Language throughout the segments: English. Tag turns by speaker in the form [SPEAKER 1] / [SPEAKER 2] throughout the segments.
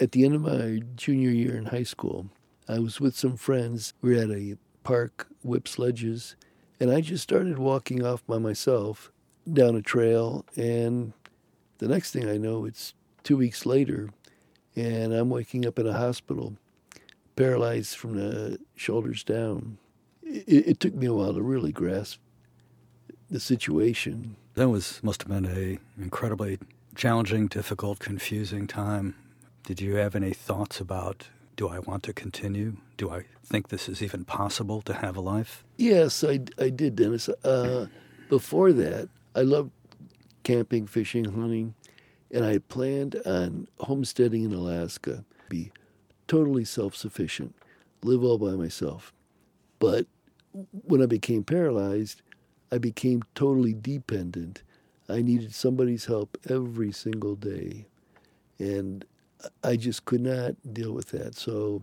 [SPEAKER 1] at the end of my junior year in high school, I was with some friends. We were at a park, whip sledges, and I just started walking off by myself down a trail. And the next thing I know, it's two weeks later, and I'm waking up in a hospital, paralyzed from the shoulders down. It, it took me a while to really grasp the situation.
[SPEAKER 2] That was must have been a incredibly challenging, difficult, confusing time. Did you have any thoughts about do I want to continue? Do I think this is even possible to have a life?
[SPEAKER 1] Yes, I, I did, Dennis. Uh, before that, I loved camping, fishing, hunting, and I planned on homesteading in Alaska, be totally self sufficient, live all by myself. But when I became paralyzed, I became totally dependent. I needed somebody's help every single day. And I just could not deal with that. So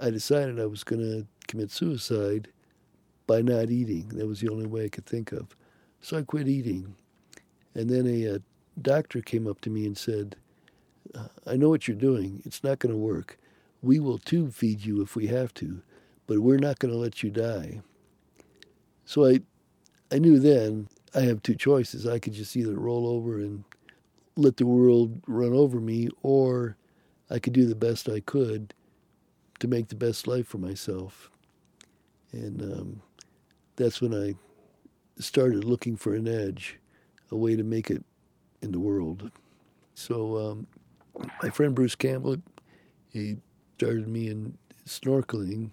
[SPEAKER 1] I decided I was going to commit suicide by not eating. That was the only way I could think of. So I quit eating. And then a, a doctor came up to me and said, uh, I know what you're doing. It's not going to work. We will tube feed you if we have to, but we're not going to let you die. So I I knew then I have two choices. I could just either roll over and let the world run over me, or I could do the best I could to make the best life for myself. And um, that's when I started looking for an edge, a way to make it in the world. So um, my friend Bruce Campbell, he started me in snorkeling,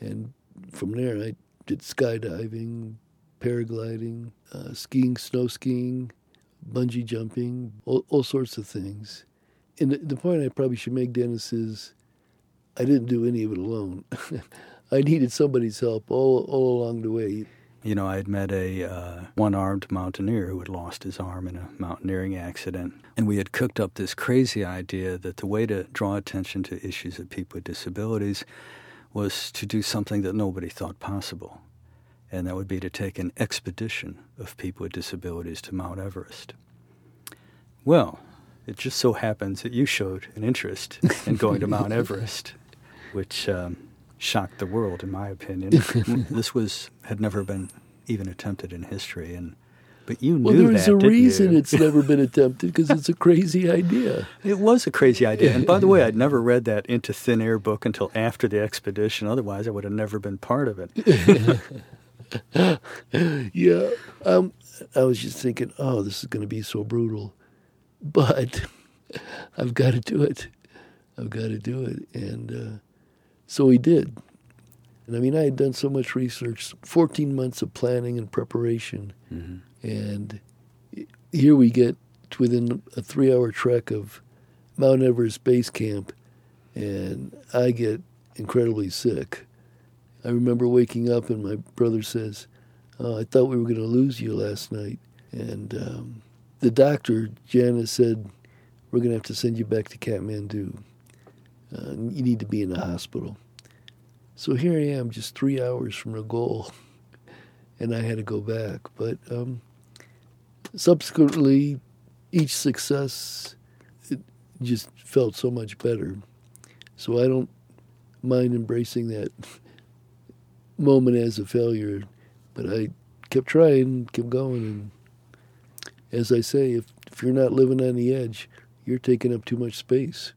[SPEAKER 1] and from there I did skydiving, paragliding, uh, skiing, snow skiing, bungee jumping, all, all sorts of things. And the, the, point I probably should make, Dennis, is I didn't do any of it alone. I needed somebody's help all, all along the way.
[SPEAKER 2] You know, I had met a uh, one-armed mountaineer who had lost his arm in a mountaineering accident, and we had cooked up this crazy idea that the way to draw attention to issues of people with disabilities was to do something that nobody thought possible and that would be to take an expedition of people with disabilities to Mount Everest. Well, it just so happens that you showed an interest in going to Mount Everest, which um, shocked the world, in my opinion. this was had never been even attempted in history, and but you
[SPEAKER 1] knew that.
[SPEAKER 2] well,
[SPEAKER 1] there's
[SPEAKER 2] that,
[SPEAKER 1] a reason
[SPEAKER 2] you?
[SPEAKER 1] it's never been attempted because it's a crazy idea.
[SPEAKER 2] It was a crazy idea, and by the way, I'd never read that Into Thin Air book until after the expedition. Otherwise, I would have never been part of it.
[SPEAKER 1] yeah, um, I was just thinking, oh, this is going to be so brutal, but I've got to do it. I've got to do it, and uh, so we did. And I mean, I had done so much research, 14 months of planning and preparation, mm-hmm. and here we get within a three-hour trek of Mount Everest base camp, and I get incredibly sick I remember waking up and my brother says, oh, I thought we were going to lose you last night. And um, the doctor, Janice, said, We're going to have to send you back to Kathmandu. Uh, you need to be in the hospital. So here I am, just three hours from the goal, and I had to go back. But um, subsequently, each success it just felt so much better. So I don't mind embracing that moment as a failure, but I kept trying, kept going, and as I say, if if you're not living on the edge, you're taking up too much space.